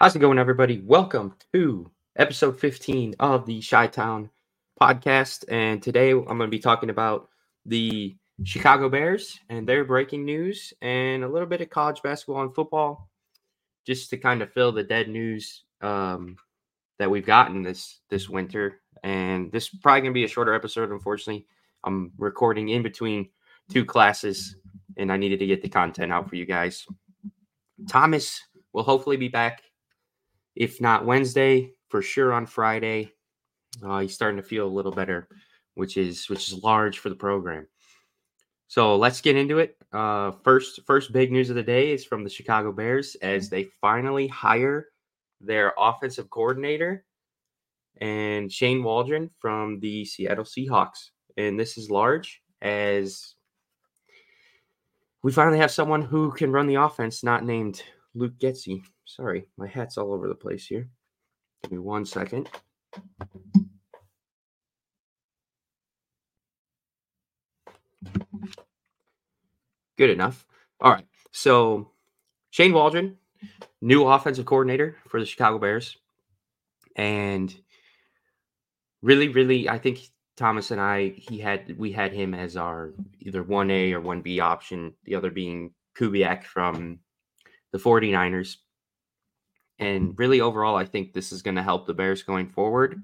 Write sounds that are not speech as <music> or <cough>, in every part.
How's it going, everybody? Welcome to episode 15 of the Chi Town podcast. And today I'm going to be talking about the Chicago Bears and their breaking news and a little bit of college basketball and football just to kind of fill the dead news um, that we've gotten this this winter. And this is probably going to be a shorter episode, unfortunately. I'm recording in between two classes and I needed to get the content out for you guys. Thomas will hopefully be back if not Wednesday, for sure on Friday. Uh, he's starting to feel a little better, which is which is large for the program. So let's get into it. Uh, first, first big news of the day is from the Chicago Bears as they finally hire their offensive coordinator and Shane Waldron from the Seattle Seahawks. And this is large as we finally have someone who can run the offense, not named Luke Getsy. Sorry, my hat's all over the place here. Give me one second. Good enough. All right. So Shane Waldron, new offensive coordinator for the Chicago Bears. And really, really, I think Thomas and I, he had we had him as our either 1A or 1B option, the other being Kubiak from the 49ers. And really, overall, I think this is going to help the Bears going forward.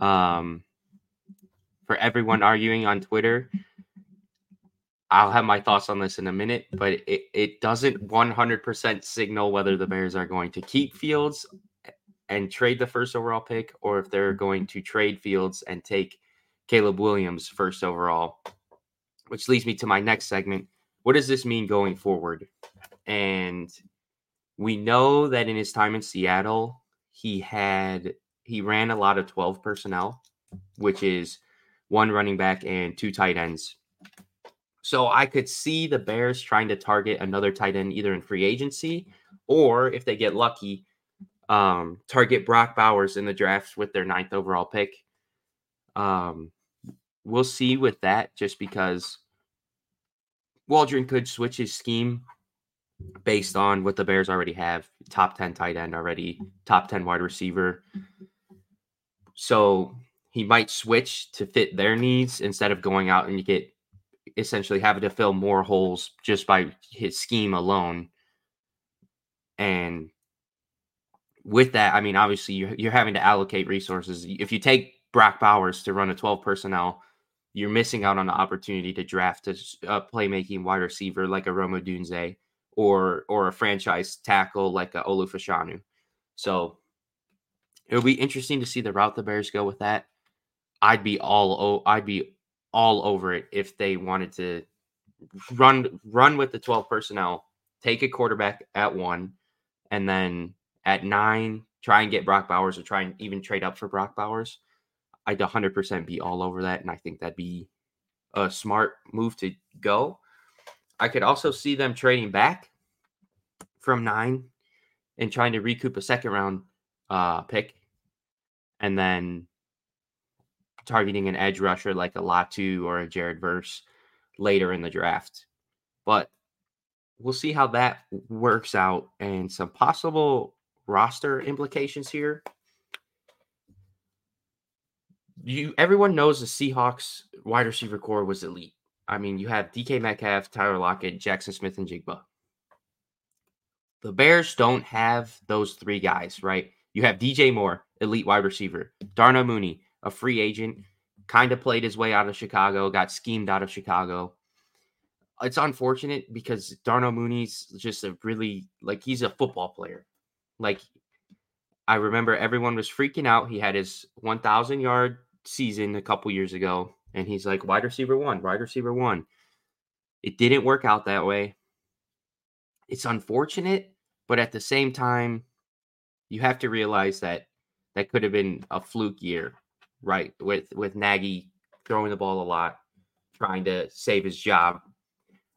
Um, for everyone arguing on Twitter, I'll have my thoughts on this in a minute, but it, it doesn't 100% signal whether the Bears are going to keep Fields and trade the first overall pick or if they're going to trade Fields and take Caleb Williams first overall, which leads me to my next segment. What does this mean going forward? And we know that in his time in Seattle, he had he ran a lot of 12 personnel, which is one running back and two tight ends. So I could see the Bears trying to target another tight end either in free agency or if they get lucky, um, target Brock Bowers in the draft with their ninth overall pick. Um, we'll see with that just because Waldron could switch his scheme based on what the Bears already have top 10 tight end already, top 10 wide receiver. So he might switch to fit their needs instead of going out and you get essentially having to fill more holes just by his scheme alone. And with that, I mean, obviously you're, you're having to allocate resources. If you take Brock Bowers to run a 12 personnel, you're missing out on the opportunity to draft a, a playmaking wide receiver like a Romo Odunze or or a franchise tackle like a Olu Fashanu. So it'll be interesting to see the route the Bears go with that. I'd be all I'd be all over it if they wanted to run run with the 12 personnel, take a quarterback at one, and then at nine, try and get Brock Bowers or try and even trade up for Brock Bowers. I'd 100% be all over that. And I think that'd be a smart move to go. I could also see them trading back from nine and trying to recoup a second round uh, pick and then targeting an edge rusher like a Latu or a Jared Verse later in the draft. But we'll see how that works out and some possible roster implications here. You everyone knows the Seahawks wide receiver core was elite. I mean, you have DK Metcalf, Tyler Lockett, Jaxon Smith-Njigba. The Bears don't have those three guys, right? You have DJ Moore, elite wide receiver, Darnell Mooney, a free agent, kind of played his way out of Chicago, got schemed out of Chicago. It's unfortunate because Darnell Mooney's just a really like he's a football player. Like I remember everyone was freaking out. He had his 1000 yard season a couple years ago and he's like wide receiver one, wide receiver one. It didn't work out that way. It's unfortunate, but at the same time, you have to realize that that could have been a fluke year, right? With with Nagy throwing the ball a lot, trying to save his job.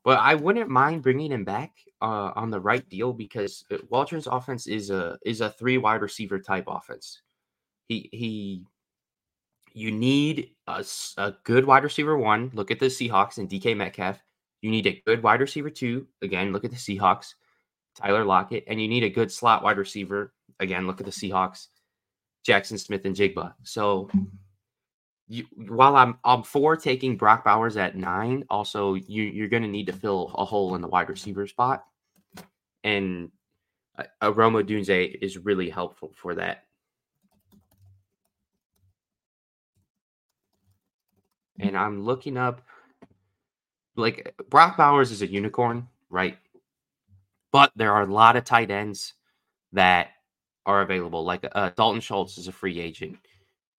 But I wouldn't mind bringing him back uh, on the right deal because uh, Waldron's offense is a is a three wide receiver type offense. He he you need a, a good wide receiver one. Look at the Seahawks and DK Metcalf. You need a good wide receiver two. Again, look at the Seahawks, Tyler Lockett, and you need a good slot wide receiver again, look at the Seahawks, Jackson Smith-Njigba. So you, while I'm I'm for taking Brock Bowers at nine, also you you're going to need to fill a hole in the wide receiver spot, and uh, a Rome Odunze is really helpful for that. And I'm looking up, like Brock Bowers is a unicorn, right? But there are a lot of tight ends that are available. Like uh, Dalton Schultz is a free agent.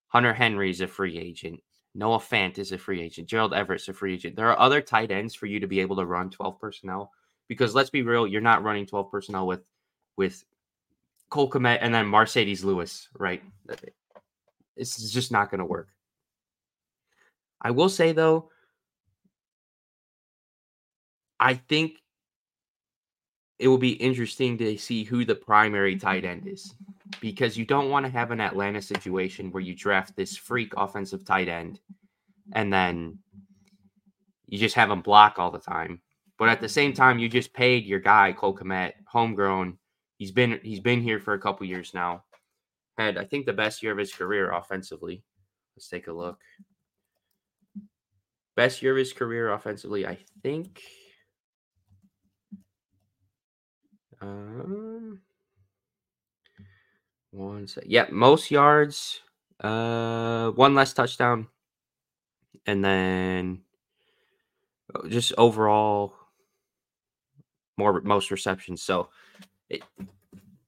Hunter Henry is a free agent. Noah Fant is a free agent. Gerald Everett's a free agent. There are other tight ends for you to be able to run 12 personnel because let's be real, you're not running 12 personnel with with Cole Kmet and then Marcedes Lewis, right? It's just not going to work. I will say though, I think it will be interesting to see who the primary tight mm-hmm. end is because you don't want to have an Atlanta situation where you draft this freak offensive tight end and then you just have him block all the time. But at the same time, you just paid your guy Cole Kmet, homegrown. He's been he's been here for a couple years now. Had I think the best year of his career offensively. Let's take a look. Best year of his career offensively, I think. Um, one sec. Yeah, most yards, uh, one less touchdown, and then uh, just overall more most receptions. So, it,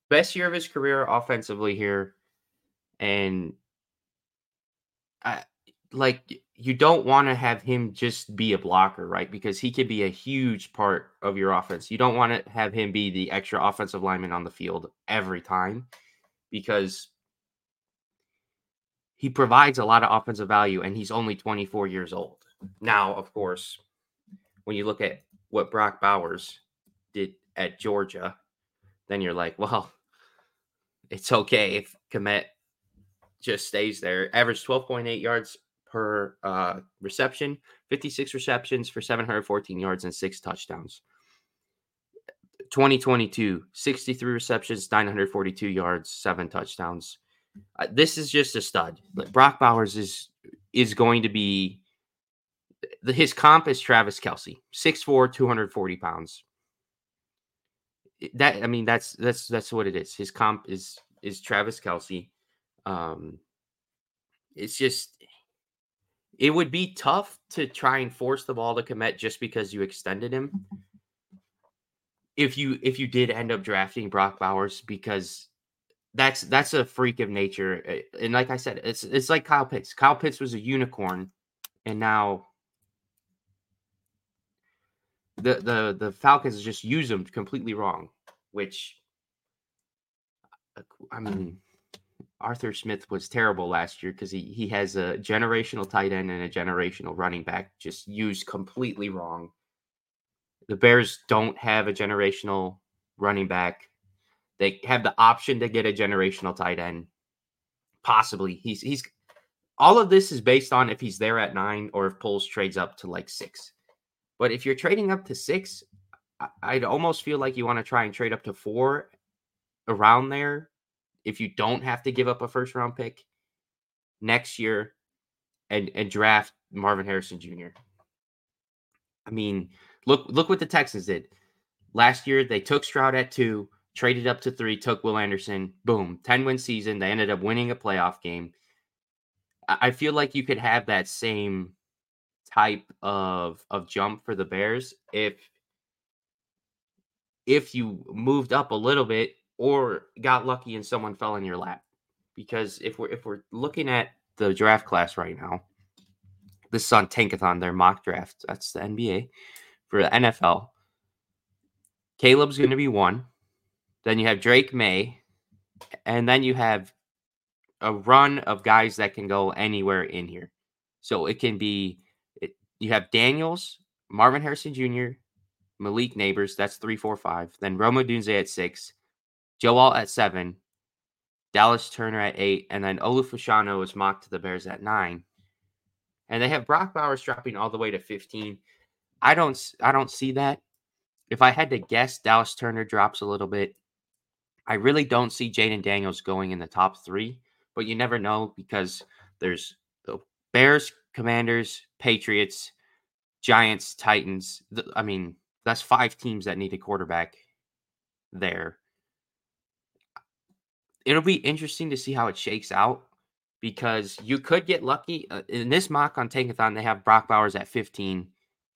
best year of his career offensively here, and I like you don't want to have him just be a blocker, right? Because he could be a huge part of your offense. You don't want to have him be the extra offensive lineman on the field every time because he provides a lot of offensive value and he's only 24 years old. Now, of course, when you look at what Brock Bowers did at Georgia, then you're like, well, it's okay if Kmet just stays there. Average 12.8 yards per uh, reception, 56 receptions for 714 yards and six touchdowns. 2022, 63 receptions, 942 yards, seven touchdowns. Uh, this is just a stud. Brock Bowers is is going to be the, his comp is Travis Kelce, 6'4, 240 pounds. That I mean, that's that's that's what it is. His comp is is Travis Kelce. Um, it's just it would be tough to try and force the ball to Kmet just because you extended him. If you if you did end up drafting Brock Bowers because that's that's a freak of nature. Eh, and like I said, it's it's like Kyle Pitts. Kyle Pitts was a unicorn, and now the the the Falcons just use him completely wrong. Which I mean, Arthur Smith was terrible last year because he he has a generational tight end and a generational running back just used completely wrong. The Bears don't have a generational running back. They have the option to get a generational tight end. Possibly. He's he's all of this is based on if he's there at nine or if Poles trades up to like six. But if you're trading up to six, I'd almost feel like you want to try and trade up to four around there if you don't have to give up a first round pick next year and and draft Marvin Harrison Jr. I mean, look look what the Texans did. Last year they took Stroud at 2, traded up to 3, took Will Anderson. Boom, 10 win season. They ended up winning a playoff game. I feel like you could have that same type of of jump for the Bears if if you moved up a little bit or got lucky and someone fell in your lap. Because if we're if we're looking at the draft class right now, this is on Tankathon, their mock draft. That's the NBA. For the NFL, Caleb's going to be one. Then you have Drake Maye, and then you have a run of guys that can go anywhere in here. So it can be it, you have Daniels, Marvin Harrison Jr., Malik Nabers. That's three, four, five. Then Roma Odunze at six. Joe Alt at seven, Dallas Turner at eight, and then Olu Fashanu is mocked to the Bears at nine. And they have Brock Bowers dropping all the way to 15. I don't I don't see that. If I had to guess, Dallas Turner drops a little bit. I really don't see Jayden Daniels going in the top three, but you never know because there's the Bears, Commanders, Patriots, Giants, Titans. I mean, that's five teams that need a quarterback there. It'll be interesting to see how it shakes out because you could get lucky. Uh, in this mock on Tankathon, they have Brock Bowers at 15.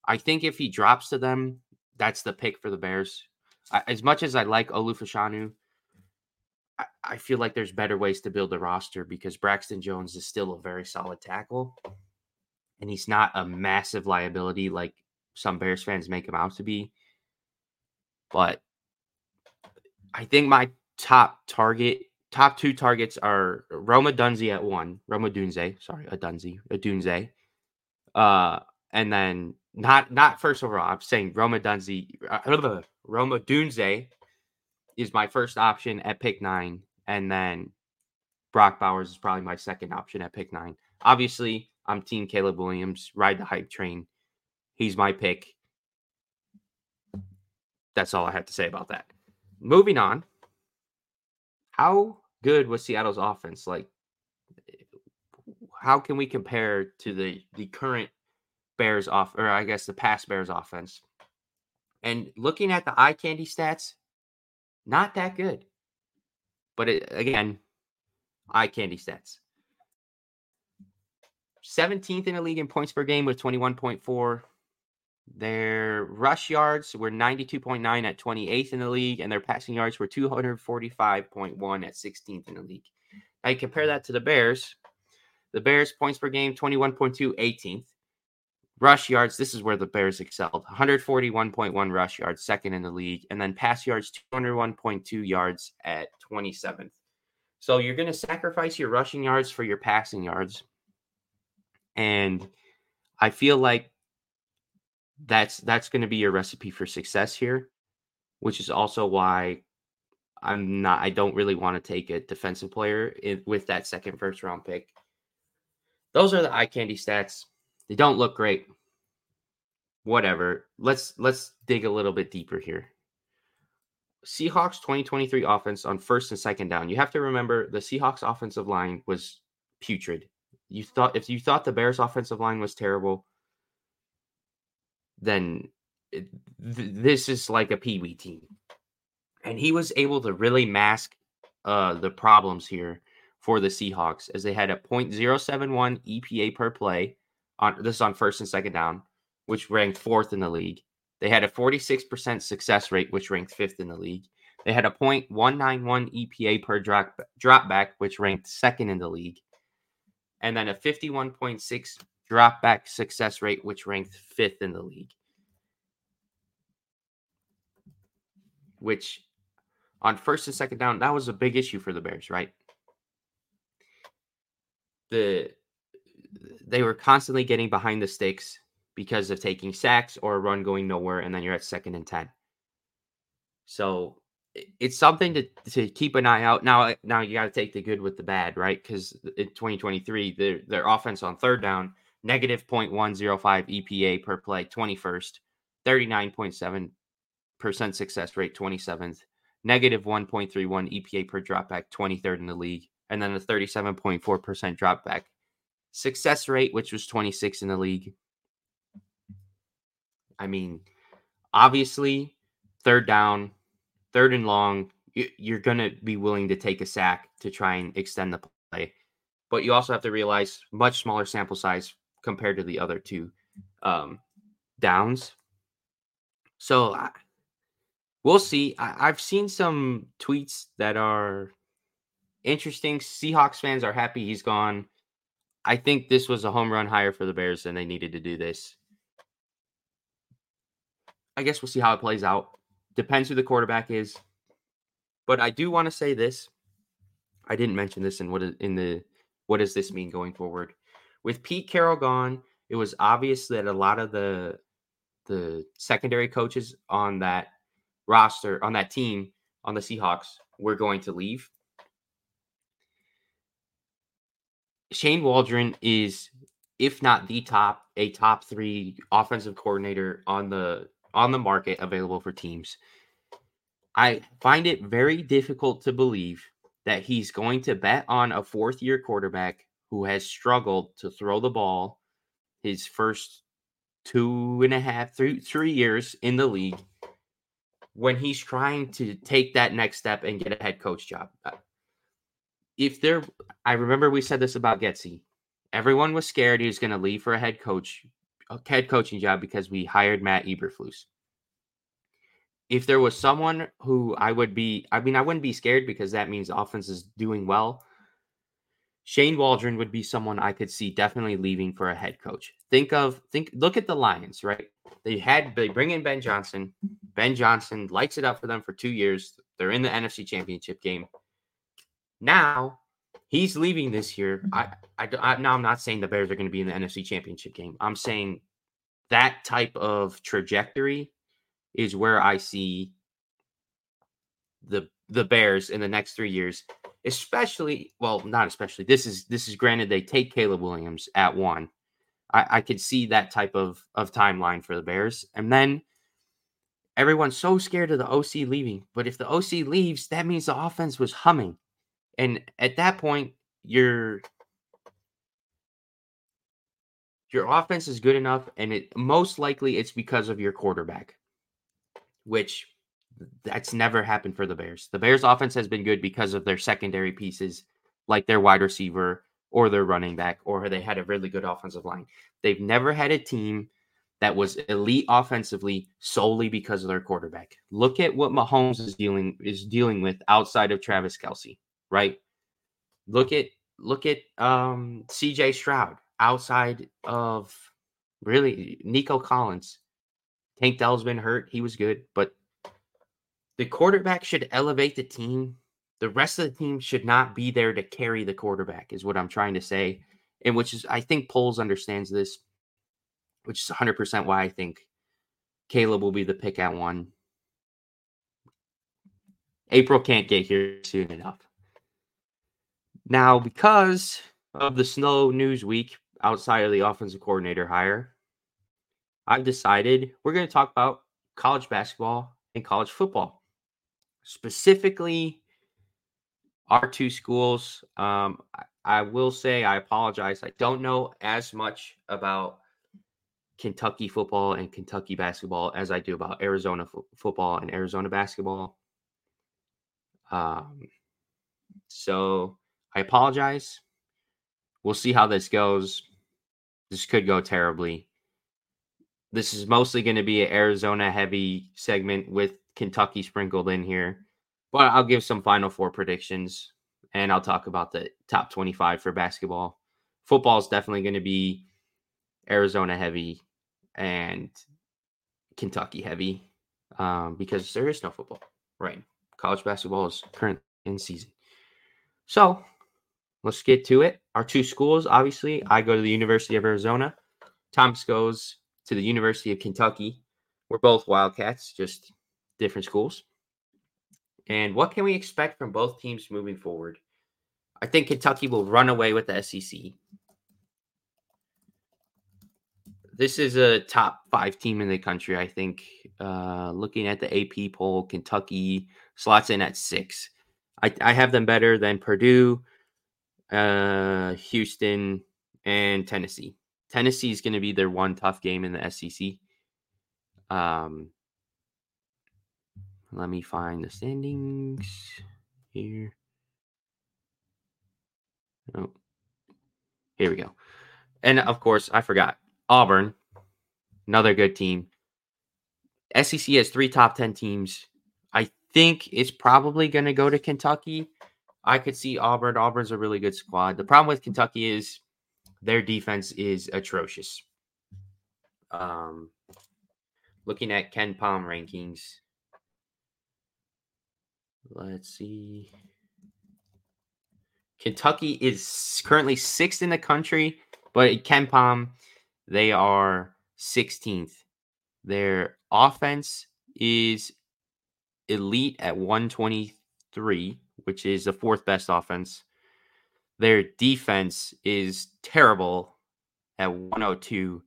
I think if he drops to them, that's the pick for the Bears. I, as much as I like Olu Fashanu, I, I feel like there's better ways to build a roster because Braxton Jones is still a very solid tackle. And he's not a massive liability like some Bears fans make him out to be. But I think my top target, top two targets are Roma Odunze at one, Roma Odunze, sorry, a Dunze, a Dunze. Uh, and then not not first overall. I'm saying Roma Odunze, uh, <laughs> Rome Odunze is my first option at pick nine, and then Brock Bowers is probably my second option at pick nine. Obviously, I'm Team Caleb Williams. Ride the hype train. He's my pick. That's all I have to say about that. Moving on. How good was Seattle's offense? Like, eh, how can we compare to the the current Bears off, or I guess the past Bears offense? And looking at the eye candy stats, not that good. But it, again, eye candy stats. 17th in the league in points per game with 21.4. Their rush yards were 92.9 at 28th in the league, and their passing yards were 245.1 at 16th in the league. I compare that to the Bears. The Bears points per game 21.2, 18th. Rush yards, this is where the Bears excelled 141.1 rush yards, second in the league. And then pass yards, 201.2 yards at 27th. So you're going to sacrifice your rushing yards for your passing yards. And I feel like that's that's going to be your recipe for success here, which is also why I'm not I don't really want to take a defensive player in, with that second first round pick. Those are the eye candy stats. They don't look great. Whatever. Let's let's dig a little bit deeper here. Seahawks 2023 offense on first and second down. You have to remember the Seahawks offensive line was putrid. You thought if you thought the Bears offensive line was terrible, then th- this is like a peewee team. And he was able to really mask uh, the problems here for the Seahawks as they had a 0.071 EPA per play on this is on first and second down, which ranked fourth in the league. They had a 46% success rate, which ranked fifth in the league. They had a 0.191 EPA per drop, drop back, which ranked second in the league. And then a 51.6 drop back success rate, which ranked fifth in the league. Which on first and second down, that was a big issue for the Bears, right? The they were constantly getting behind the sticks because of taking sacks or a run going nowhere, and then you're at second and ten. So it's something to, to keep an eye out. Now, now you got to take the good with the bad, right? Because in 2023, their their offense on third down negative 0.105 EPA per play, 21st, 39.7% success rate, 27th, negative 1.31 EPA per dropback, 23rd in the league, and then a 37.4% dropback success rate, which was 26 in the league. I mean, obviously, third down, third and long, you're going to be willing to take a sack to try and extend the play. But you also have to realize much smaller sample size compared to the other two um, downs. So I, we'll see. I, I've seen some tweets that are interesting. Seahawks fans are happy he's gone. I think this was a home run hire for the Bears, and they needed to do this. I guess we'll see how it plays out. Depends who the quarterback is. But I do want to say this. I didn't mention this in what in the what does this mean going forward? With Pete Carroll gone, it was obvious that a lot of the the secondary coaches on that roster on that team on the Seahawks were going to leave. Shane Waldron is, if not the top, a top three offensive coordinator on the on the market available for teams. I find it very difficult to believe that he's going to bet on a fourth year quarterback who has struggled to throw the ball his first two and a half, three, three years in the league when he's trying to take that next step and get a head coach job. Uh, if there, I remember we said this about Getsy. Everyone was scared he was going to leave for a head coach, a head coaching job because we hired Matt Eberflus if there was someone who I would be, I mean, I wouldn't be scared because that means offense is doing well. Shane Waldron would be someone I could see definitely leaving for a head coach. Think of, think, look at the Lions, right? They had, they bring in Ben Johnson. Ben Johnson lights it up for them for two years. They're in the NFC Championship game. Now he's leaving this year. I, I, I now I'm not saying the Bears are going to be in the NFC Championship game. I'm saying that type of trajectory is where I see the the Bears in the next three years, especially well, not especially. This is this is granted they take Caleb Williams at one. I, I could see that type of of timeline for the Bears, and then everyone's so scared of the OC leaving. But if the OC leaves, that means the offense was humming, and at that point, your your offense is good enough, and it most likely it's because of your quarterback which that's never happened for the Bears. The Bears offense has been good because of their secondary pieces, like their wide receiver or their running back, or they had a really good offensive line. They've never had a team that was elite offensively solely because of their quarterback. Look at what Mahomes is dealing is dealing with outside of Travis Kelce, right? Look at look at um CJ Stroud outside of really Nico Collins Tank Dell's been hurt. He was good, but the quarterback should elevate the team. The rest of the team should not be there to carry the quarterback, is what I'm trying to say. And which is, I think Poles understands this, which is 100% why I think Caleb will be the pick at one. April can't get here soon enough. Now, because of the snow news week outside of the offensive coordinator hire, I've decided we're going to talk about college basketball and college football. Specifically, our two schools. Um, I, I will say I apologize. I don't know as much about Kentucky football and Kentucky basketball as I do about Arizona fo- football and Arizona basketball. Um, so I apologize. We'll see how this goes. This could go terribly. This is mostly going to be an Arizona heavy segment with Kentucky sprinkled in here. But I'll give some Final Four predictions and I'll talk about the top 25 for basketball. Football is definitely going to be Arizona heavy and Kentucky heavy um, because there is no football. Right. College basketball is current in season. So let's get to it. Our two schools, obviously, I go to the University of Arizona. Thomas goes to the University of Kentucky. We're both Wildcats, just different schools. And what can we expect from both teams moving forward? I think Kentucky will run away with the SEC. This is a top five team in the country, I think. Uh, looking at the AP poll, Kentucky slots in at six. I, I have them better than Purdue, uh, Houston, and Tennessee. Tennessee is going to be their one tough game in the SEC. Um, let me find the standings here. Oh, here we go. And of course, I forgot Auburn, another good team. SEC has three top 10 teams. I think it's probably going to go to Kentucky. I could see Auburn. Auburn's a really good squad. The problem with Kentucky is their defense is atrocious. Um, looking at KenPom rankings, let's see. Kentucky is currently sixth in the country, but at KenPom, they are 16th. Their offense is elite at 123, which is the fourth best offense. Their defense is terrible at 102,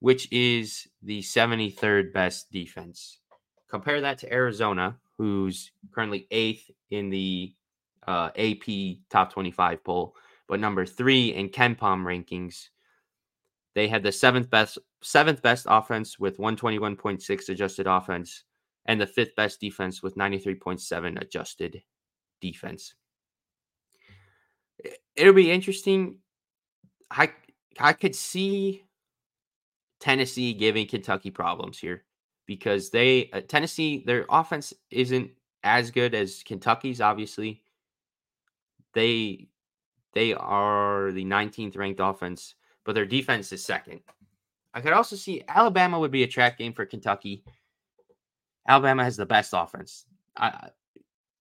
which is the 73rd best defense. Compare that to Arizona, who's currently eighth in the uh, AP top 25 poll, but number three in KenPom rankings. They had the seventh best seventh best offense with 121.6 adjusted offense, and the fifth best defense with 93.7 adjusted defense. It'll be interesting. I I could see Tennessee giving Kentucky problems here because they uh, Tennessee their offense isn't as good as Kentucky's obviously. They they are the 19th ranked offense but their defense is second. I could also see Alabama would be a track game for Kentucky. Alabama has the best offense. I,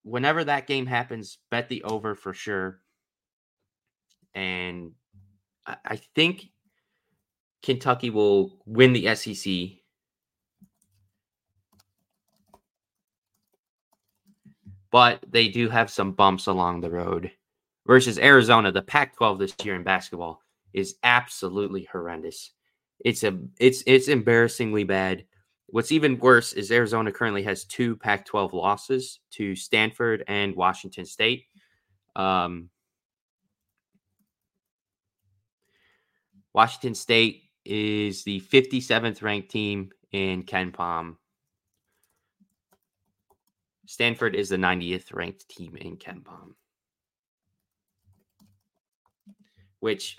whenever that game happens, bet the over for sure. And I, I think Kentucky will win the SEC. But they do have some bumps along the road versus Arizona, the Pac 12 this year in basketball is absolutely horrendous. It's a it's it's embarrassingly bad. What's even worse is Arizona currently has two Pac-12 losses to Stanford and Washington State. Um, Washington State is the 57th ranked team in KenPom. Stanford is the 90th ranked team in KenPom. Which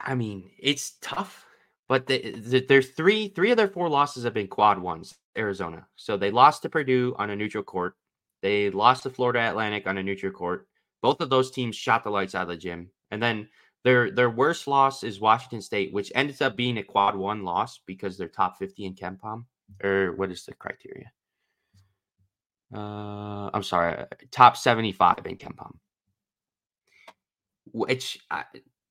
I mean, it's tough, but the, the, there's three three of their four losses have been quad ones. Arizona, so they lost to Purdue on a neutral court. They lost to Florida Atlantic on a neutral court. Both of those teams shot the lights out of the gym, and then their their worst loss is Washington State, which ended up being a quad one loss because they're top fifty in KenPom. Or what is the criteria? Uh, I'm sorry, top seventy five in KenPom, Which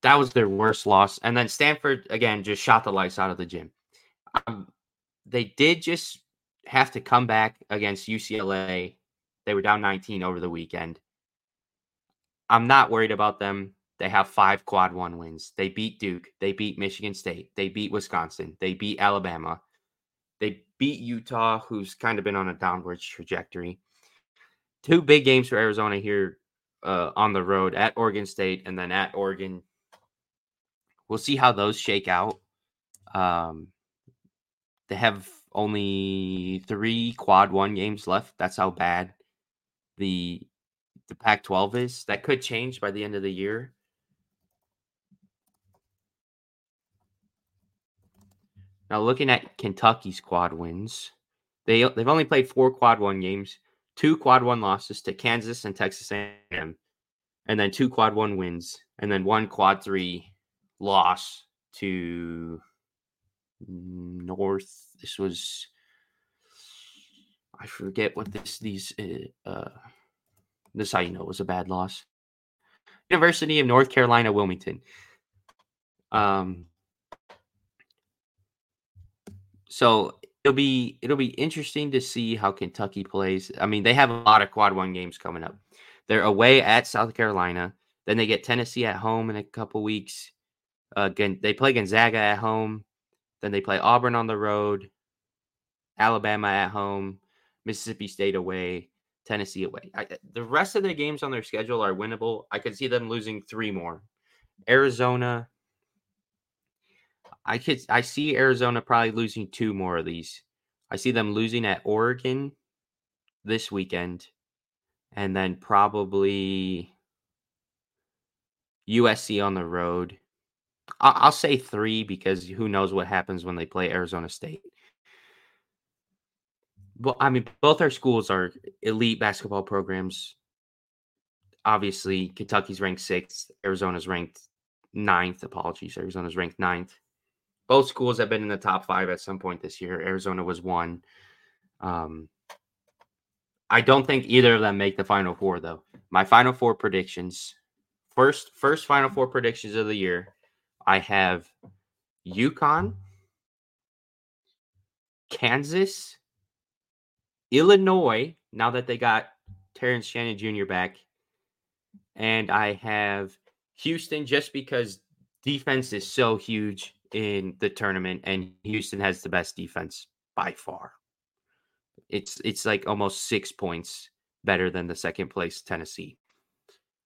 that was their worst loss. And then Stanford again just shot the lights out of the gym. Um, they did just have to come back against UCLA. They were down 19 over the weekend. I'm not worried about them. They have five quad one wins. They beat Duke. They beat Michigan State. They beat Wisconsin. They beat Alabama. Beat Utah, who's kind of been on a downward trajectory. Two big games for Arizona here uh, on the road at Oregon State and then at Oregon we'll see how those shake out. Um, they have only three quad one games left. That's how bad the the Pac-12 is. That could change by the end of the year. Now looking at Kentucky's quad wins, they they've only played four quad one games, two quad one losses to Kansas and Texas A&M, and then two quad one wins, and then one quad three loss to North. This was I forget what this these uh, uh this how you know it was a bad loss. University of North Carolina Wilmington. Um so it'll be it'll be interesting to see how Kentucky plays. I mean, they have a lot of quad one games coming up. They're away at South Carolina. Then they get Tennessee at home in a couple weeks. Uh, Again, they play Gonzaga at home. Then they play Auburn on the road, Alabama at home, Mississippi State away, Tennessee away. I, the rest of the games on their schedule are winnable. I could see them losing three more. Arizona. I could I see Arizona probably losing two more of these. I see them losing at Oregon this weekend, and then probably USC on the road I'll say three because who knows what happens when they play Arizona State. Well, I mean, both our schools are elite basketball programs. Obviously, Kentucky's ranked sixth, Arizona's ranked ninth. Apologies, Arizona's ranked ninth. Both schools have been in the top five at some point this year. Arizona was one. Um, I don't think either of them make the final four, though. My final four predictions first, first final four predictions of the year I have UConn, Kansas, Illinois, now that they got Terrence Shannon Jr. back. And I have Houston just because defense is so huge in the tournament and Houston has the best defense. by far. It's it's like almost six points better than the second place Tennessee.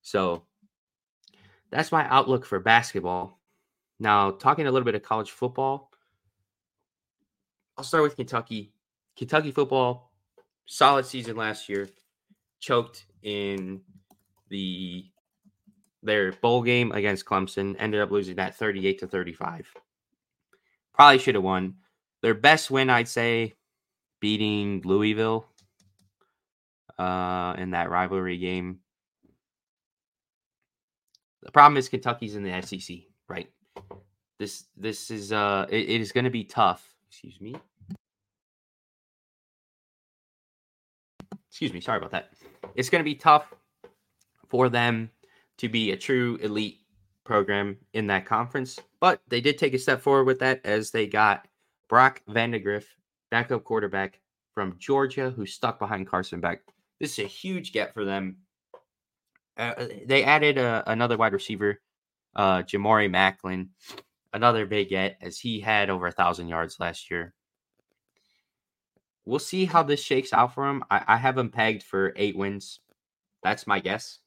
So that's my outlook for basketball. Now, talking a little bit of college football, I'll start with Kentucky. Kentucky football, solid season last year, choked in the their bowl game against Clemson, ended up losing that 38 to 35. Probably should have won. Their best win, I'd say, beating Louisville uh, in that rivalry game. The problem is Kentucky's in the SEC, right? This this is uh it, it is going to be tough. Excuse me. Excuse me. Sorry about that. It's going to be tough for them to be a true elite program in that conference, but they did take a step forward with that as they got Brock Vandagriff, backup quarterback from Georgia, who stuck behind Carson Beck. This is a huge get for them uh, uh, they added uh, another wide receiver, uh, Ja'Mori Maclin, another big get as he had over a thousand yards last year. We'll see how this shakes out for him. I, I have him pegged for eight wins. That's my guess.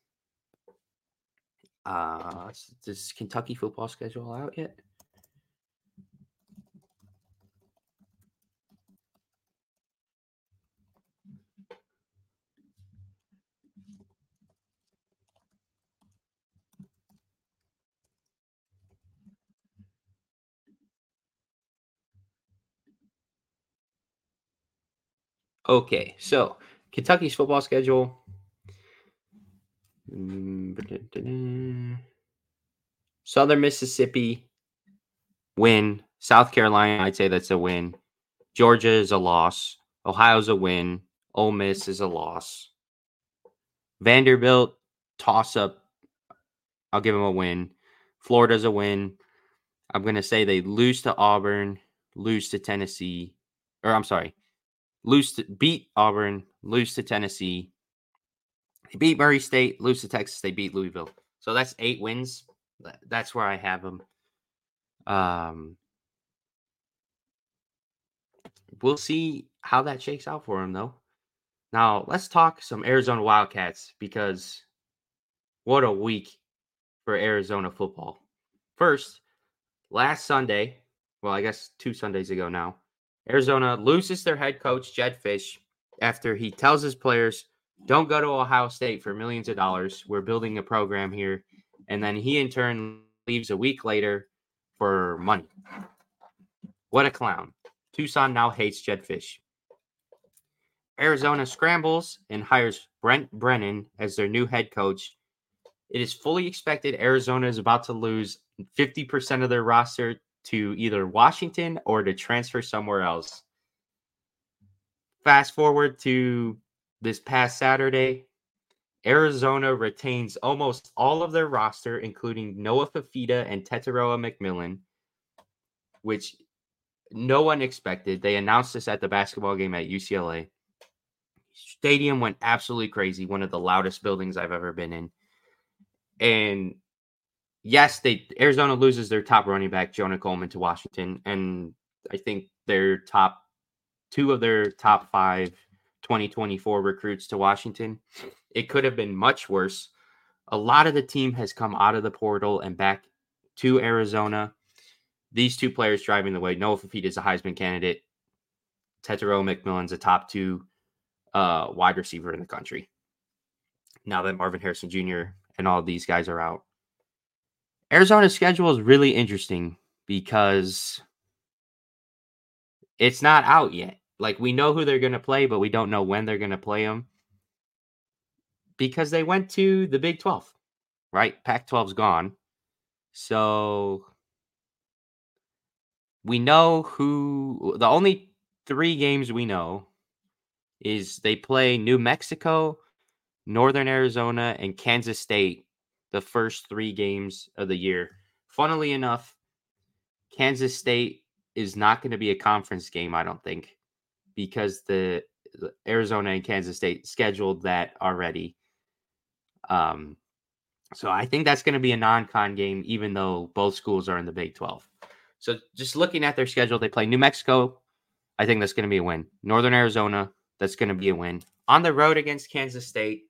Uh, does Kentucky football schedule out yet? Okay, so Kentucky's football schedule. Mm, Southern Mississippi win. South Carolina, I'd say that's a win. Georgia is a loss. Ohio's a win. Ole Miss is a loss. Vanderbilt toss up. I'll give them a win. Florida's a win. I'm going to say they lose to Auburn, lose to Tennessee, or I'm sorry, lose to beat Auburn, lose to Tennessee. They beat Murray State, lose to Texas. They beat Louisville. So that's eight wins. That's where I have them. Um, we'll see how that shakes out for him, though. Now let's talk some Arizona Wildcats because what a week for Arizona football. First, last Sunday, well, I guess two Sundays ago now, Arizona loses their head coach, Jedd Fisch, after he tells his players, don't go to Ohio State for millions of dollars. We're building a program here. And then he, in turn, leaves a week later for money. What a clown. Tucson now hates Jedd Fisch. Arizona scrambles and hires Brent Brennan as their new head coach. It is fully expected Arizona is about to lose 50% of their roster to either Washington or to transfer somewhere else. Fast forward to this past Saturday, Arizona retains almost all of their roster, including Noah Fifita and Tetairoa McMillan, which no one expected. They announced this at the basketball game at UCLA. Stadium went absolutely crazy, one of the loudest buildings I've ever been in. And yes, they Arizona loses their top running back Jonah Coleman to Washington, and I think their top two of their top five 2024 recruits to Washington. It could have been much worse. A lot of the team has come out of the portal and back to Arizona. These two players driving the way. Noah Fifita is a Heisman candidate. Tetairoa McMillan's a top two uh, wide receiver in the country. Now that Marvin Harrison Jr. and all these guys are out. Arizona's schedule is really interesting because it's not out yet. Like we know who they're going to play, but we don't know when they're going to play them because they went to the Big 12, right? Pac 12's gone. So we know who the only three games we know is they play New Mexico, Northern Arizona, and Kansas State the first three games of the year. Funnily enough, Kansas State is not going to be a conference game, I don't think, because the, Arizona and Kansas State scheduled that already. Um, so I think that's going to be a non-con game, even though both schools are in the Big 12. So just looking at their schedule, they play New Mexico I think that's going to be a win. Northern Arizona, that's going to be a win. On the road against Kansas State,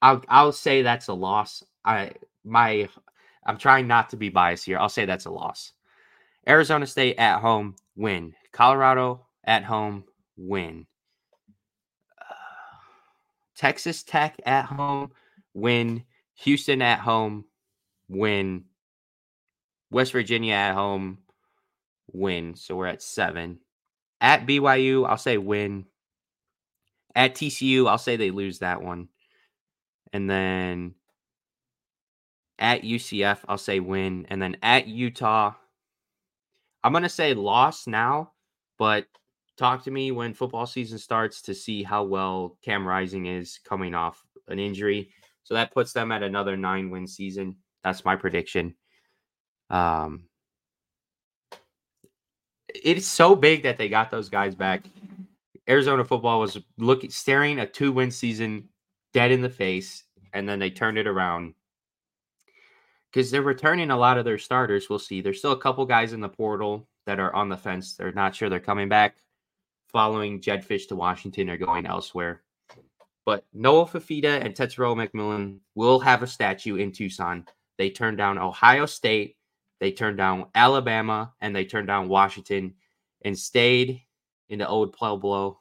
I'll I'll say that's a loss. I my I'm trying not to be biased here. I'll say that's a loss. Arizona State at home win. Colorado at home win. <sighs> Texas Tech at home win. Houston at home win. West Virginia at home win. So we're at seven. At BYU, I'll say win. At TCU, I'll say they lose that one. And then at UCF, I'll say win. And then at Utah, I'm to say loss now, but talk to me when football season starts to see how well Cam Rising is coming off an injury. So that puts them at another nine win season. That's my prediction. Um, it's so big that they got those guys back. Arizona football was looking staring a two win season dead in the face, and then they turned it around because they're returning a lot of their starters. We'll see. There's still a couple guys in the portal that are on the fence. They're not sure they're coming back, following Jedd Fisch to Washington or going elsewhere. But Noah Fifita and Tetairoa McMillan will have a statue in Tucson. They turned down Ohio State, they turned down Alabama, and they turned down Washington and stayed in the old Pueblo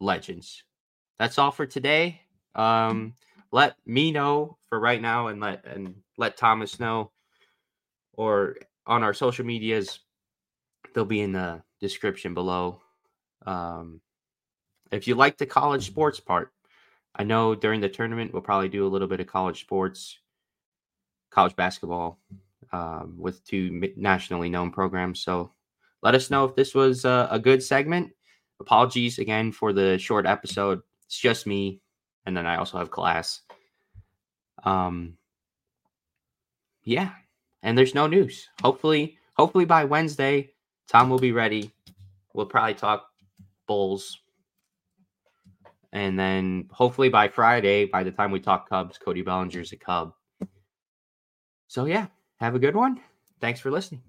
legends. That's all for today. Um, let me know for right now and let and let Thomas know. Or on our social medias they'll be in the description below. Um, if you like the college sports part i know during the tournament we'll probably do a little bit of college sports college basketball um, with two nationally known programs. So let us know if this was a, a good segment. Apologies again for the short episode. It's just me and then i also have class um, yeah, and there's no news. Hopefully, hopefully by Wednesday, Tom will be ready. We'll probably talk Bulls, and then hopefully by Friday, by the time we talk Cubs, Cody Bellinger's a Cub. So yeah, have a good one. Thanks for listening.